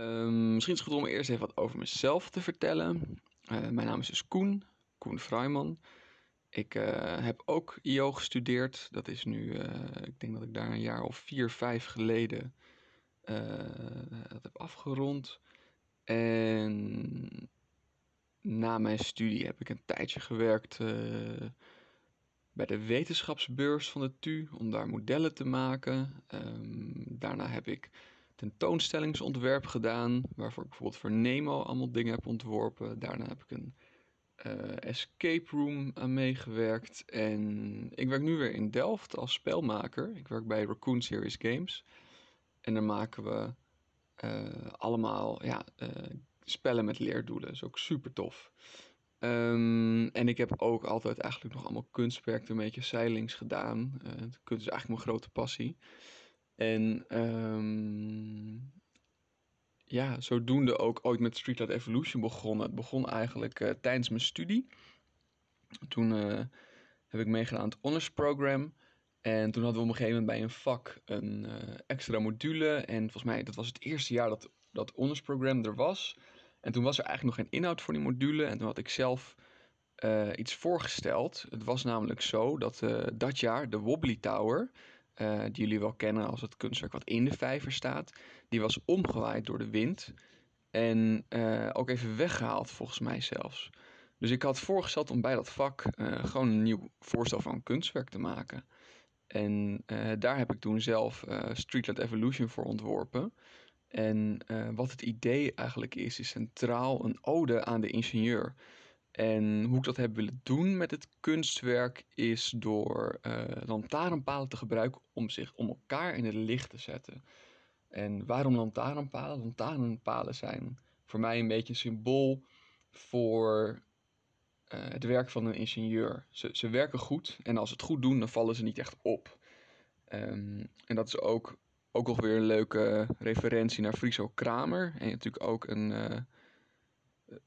Ehm, misschien is het goed om eerst even wat over mezelf te vertellen. Eh, mijn naam is dus Koen, Koen Vrijman. Ik eh, heb ook IO gestudeerd. Dat is nu, eh, ik denk dat ik daar een jaar of vier, vijf geleden dat heb afgerond. En na mijn studie heb ik een tijdje gewerkt bij de wetenschapsbeurs van de TU om daar modellen te maken. Ehm, daarna heb ik tentoonstellingsontwerp gedaan, waarvoor ik bijvoorbeeld voor Nemo allemaal dingen heb ontworpen. Daarna heb ik een uh, escape room aan meegewerkt. En ik werk nu weer in Delft als spelmaker. Ik werk bij Raccoon Series Games. En daar maken we uh, allemaal ja, uh, spellen met leerdoelen. Dat is ook super tof. Um, en ik heb ook altijd eigenlijk nog allemaal kunstwerk, een beetje zeilings gedaan. kunst is eigenlijk mijn grote passie. En um, ja, zodoende ook ooit met Streetlight Evolution begonnen. Het begon eigenlijk uh, tijdens mijn studie. Toen uh, heb ik meegedaan aan het honors program. En toen hadden we op een gegeven moment bij een vak een uh, extra module. En volgens mij, dat was het eerste jaar dat dat honors program er was. En toen was er eigenlijk nog geen inhoud voor die module. En toen had ik zelf iets voorgesteld. Het was namelijk zo dat dat jaar de Wobbly Tower uh, die jullie wel kennen als het kunstwerk wat in de vijver staat, die was omgewaaid door de wind en uh, ook even weggehaald volgens mij zelfs. Dus ik had voorgesteld om bij dat vak uh, gewoon een nieuw voorstel van kunstwerk te maken. En daar heb ik toen zelf Streetlight Evolution voor ontworpen. En wat het idee eigenlijk is, is centraal een ode aan de ingenieur. En hoe ik dat heb willen doen met het kunstwerk is door uh, lantaarnpalen te gebruiken om zich om elkaar in het licht te zetten. En waarom lantaarnpalen? Lantaarnpalen zijn voor mij een beetje een symbool voor uh, het werk van een ingenieur. Ze, ze werken goed en als ze het goed doen, dan vallen ze niet echt op. Um, en dat is ook, ook alweer een leuke referentie naar Friso Kramer. En natuurlijk ook een, uh,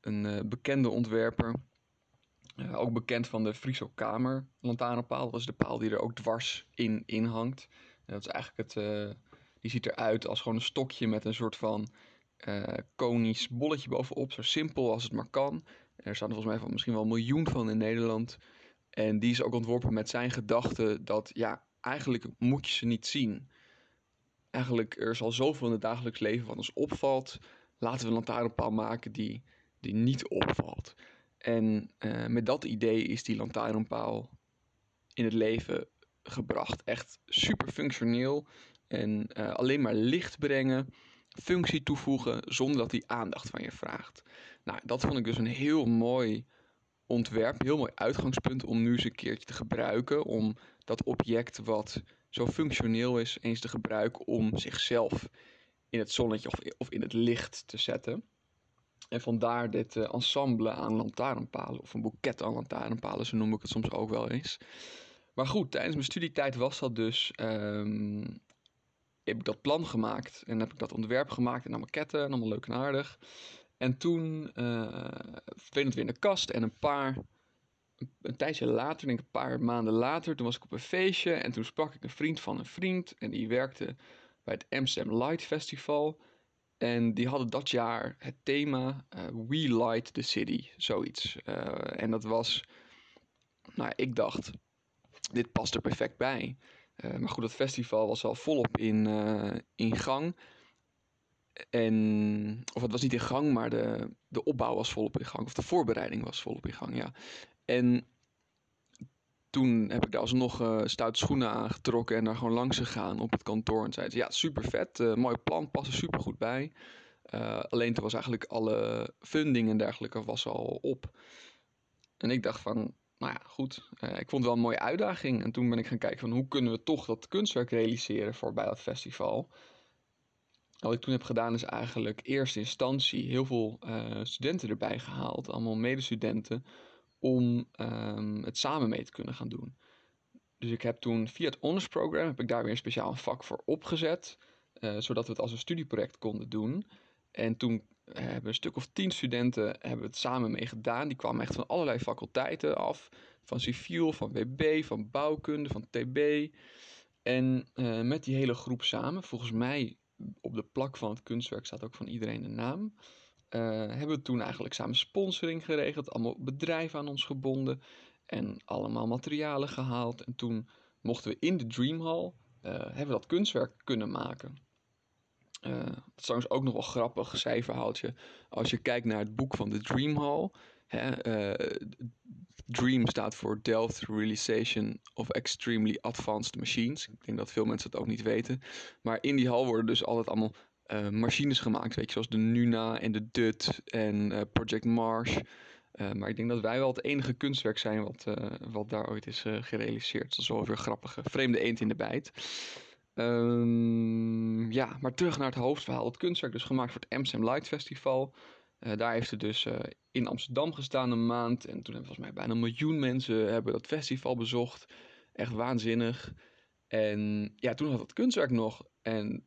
een uh, bekende ontwerper. Uh, ook bekend van de Friso Kamer lantaarnpaal. Dat is de paal die er ook dwars in, in hangt. En dat is eigenlijk het, uh, die ziet eruit als gewoon een stokje met een soort van konisch bolletje bovenop. Zo simpel als het maar kan. Er staan er volgens mij van misschien wel een miljoen van in Nederland. En die is ook ontworpen met zijn gedachte dat ja, eigenlijk moet je ze niet zien. Eigenlijk er is al zoveel in het dagelijks leven wat ons opvalt. Laten we een lantaarnpaal maken die die niet opvalt. En uh, met dat idee is die lantaarnpaal in het leven gebracht. Echt super functioneel en uh, alleen maar licht brengen, functie toevoegen zonder dat die aandacht van je vraagt. Nou, dat vond ik dus een heel mooi ontwerp, heel mooi uitgangspunt om nu eens een keertje te gebruiken. Om dat object wat zo functioneel is, eens te gebruiken om zichzelf in het zonnetje of, of in het licht te zetten. En vandaar dit uh, ensemble aan lantaarnpalen, of een boeket aan lantaarnpalen, zo noem ik het soms ook wel eens. Maar goed, tijdens mijn studietijd was dat dus. Um, heb ik dat plan gemaakt en heb ik dat ontwerp gemaakt en een maquette en allemaal leuk en aardig. En toen uh, verdween het weer in de kast en een paar, een, tijdje later, denk ik een paar maanden later, toen was ik op een feestje en toen sprak ik een vriend van een vriend en die werkte bij het Amsterdam Light Festival. En die hadden dat jaar het thema uh, We Light the City, zoiets. Uh, en dat was, nou ik dacht, dit past er perfect bij. Uh, maar goed, dat festival was al volop in, in gang. En, of het was niet in gang, maar de, de opbouw was volop in gang. Of de voorbereiding was volop in gang, ja. En toen heb ik daar alsnog uh, stoute schoenen aangetrokken en daar gewoon langs gegaan op het kantoor. En zei ze, ja, super vet, uh, mooi plan, past er super goed bij. Uh, alleen toen was eigenlijk alle funding en dergelijke was al op. En ik dacht van, nou ja, goed, ik vond het wel een mooie uitdaging. En toen ben ik gaan kijken van, hoe kunnen we toch dat kunstwerk realiseren voor bij dat festival. Wat ik toen heb gedaan is eigenlijk eerste instantie heel veel studenten erbij gehaald, allemaal medestudenten om um, het samen mee te kunnen gaan doen. Dus ik heb toen via het honors program heb ik daar weer een speciaal vak voor opgezet, uh, zodat we het als een studieproject konden doen. En toen hebben een stuk of tien studenten hebben het samen mee gedaan. Die kwamen echt van allerlei faculteiten af. Van civiel, van WB, van bouwkunde, van TB. En uh, met die hele groep samen, volgens mij op de plak van het kunstwerk staat ook van iedereen een naam. Uh, hebben we toen eigenlijk samen sponsoring geregeld, allemaal bedrijven aan ons gebonden en allemaal materialen gehaald. En toen mochten we in de Dream Hall, hebben we dat kunstwerk kunnen maken. Uh, dat is ook nog wel grappig cijferhoudje. Als je kijkt naar het boek van de Dream Hall. Hè, Dream staat voor Delft Realization of Extremely Advanced Machines. Ik denk dat veel mensen het ook niet weten. Maar in die hal worden dus altijd allemaal uh, machines gemaakt. Weet je, zoals de Nuna en de Dut en Project Mars. maar ik denk dat wij wel het enige kunstwerk zijn wat, wat daar ooit is gerealiseerd. Dat is wel weer grappige vreemde eend in de bijt. Um, ja, maar terug naar het hoofdverhaal. Het kunstwerk dus gemaakt voor het Amsterdam Light Festival. Daar heeft het dus in Amsterdam gestaan een maand. En toen hebben volgens mij bijna een miljoen mensen hebben dat festival bezocht. Echt waanzinnig. En ja, toen had het kunstwerk nog. En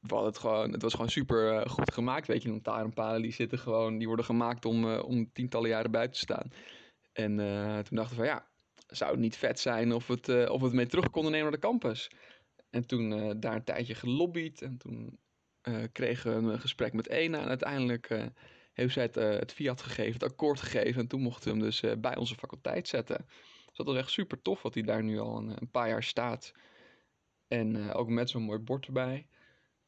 we het, gewoon, het was gewoon super uh, goed gemaakt. Weet je, lantaarnpalen die zitten gewoon, die worden gemaakt om, om tientallen jaren buiten te staan. En toen dachten we van ja, zou het niet vet zijn of, het, of we het mee terug konden nemen naar de campus. En toen daar een tijdje gelobbyd. En toen kregen we een gesprek met Ena. En uiteindelijk heeft zij het, het fiat gegeven, het akkoord gegeven. En toen mochten we hem dus bij onze faculteit zetten. Dus dat was echt super tof wat hij daar nu al een, een paar jaar staat. En ook met zo'n mooi bord erbij.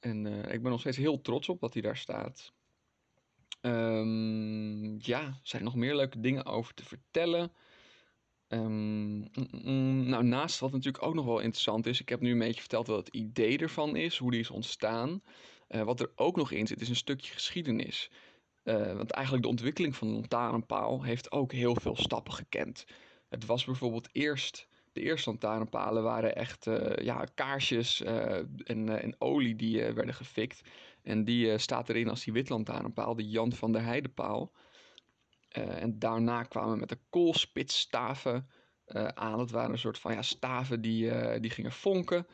En ik ben nog steeds heel trots op dat hij daar staat. Um, ja, er zijn nog meer leuke dingen over te vertellen. Um, nou, naast wat natuurlijk ook nog wel interessant is, ik heb nu een beetje verteld wat het idee ervan is, hoe die is ontstaan. Uh, wat er ook nog in zit, is een stukje geschiedenis. Uh, want eigenlijk de ontwikkeling van de lantaarnpaal heeft ook heel veel stappen gekend. Het was bijvoorbeeld eerst, de eerste lantaarnpalen waren echt uh, ja, kaarsjes en, en, olie die werden gefikt. En die staat erin als die witlantaarnpaal, de Jan van der Heidepaal. En daarna kwamen we met de koolspitsstaven aan. Dat waren een soort van ja, staven die, die gingen vonken.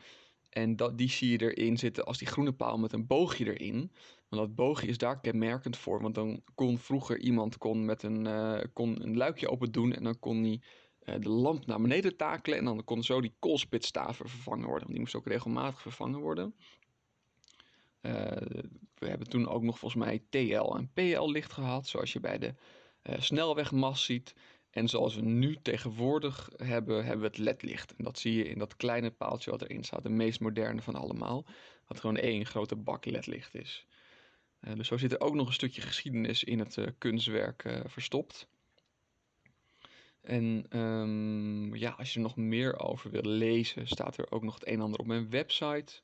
En dat, die zie je erin zitten als die groene paal met een boogje erin. Want dat boogje is daar kenmerkend voor. Want dan kon vroeger iemand kon met een, kon een luikje open doen. En dan kon hij de lamp naar beneden takelen. En dan kon zo die koolspitsstaven vervangen worden. Want die moesten ook regelmatig vervangen worden. we hebben toen ook nog volgens mij TL en PL licht gehad. Zoals je bij de uh, snelwegmas ziet. En zoals we nu tegenwoordig hebben, hebben we het ledlicht. En dat zie je in dat kleine paaltje wat erin staat. De meest moderne van allemaal. Wat gewoon één grote bak ledlicht is. Dus zo zit er ook nog een stukje geschiedenis in het kunstwerk verstopt. En um, ja, als je er nog meer over wil lezen, staat er ook nog het een en ander op mijn website.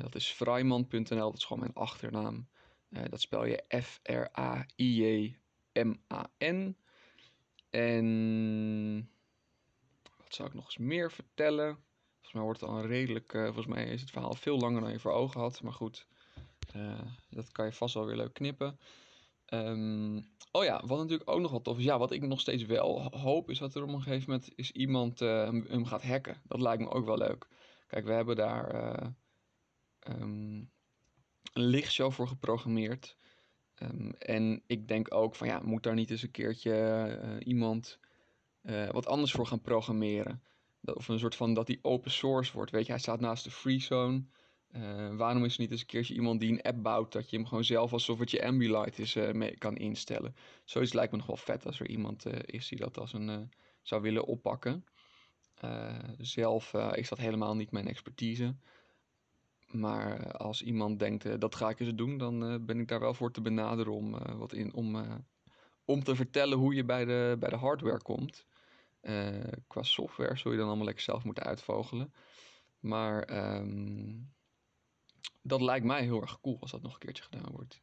dat is freiman.nl, dat is gewoon mijn achternaam. dat spel je F-R-A-I-J M-A-N. En wat zou ik nog eens meer vertellen? Volgens mij wordt het al een redelijk. Uh, volgens mij is het verhaal veel langer dan je voor ogen had. Maar goed, dat kan je vast wel weer leuk knippen. Um, oh ja, wat natuurlijk ook nog wat tof is. Ja, wat ik nog steeds wel hoop is dat er op een gegeven moment is iemand uh, hem gaat hacken. Dat lijkt me ook wel leuk. Kijk, we hebben daar um, een lichtshow voor geprogrammeerd. Um, en ik denk ook van ja, moet daar niet eens een keertje uh, iemand uh, wat anders voor gaan programmeren? Of een soort van dat die open source wordt. Weet je, hij staat naast de free zone. Uh, waarom is er niet eens een keertje iemand die een app bouwt dat je hem gewoon zelf alsof het je Ambilight is mee kan instellen? Zoiets lijkt me nog wel vet als er iemand is die dat als een zou willen oppakken. zelf is dat helemaal niet mijn expertise. Maar als iemand denkt, dat ga ik eens doen, dan ben ik daar wel voor te benaderen om, wat in, om, om te vertellen hoe je bij de, bij de hardware komt. qua software zul je dan allemaal lekker zelf moeten uitvogelen. Maar um, dat lijkt mij heel erg cool als dat nog een keertje gedaan wordt.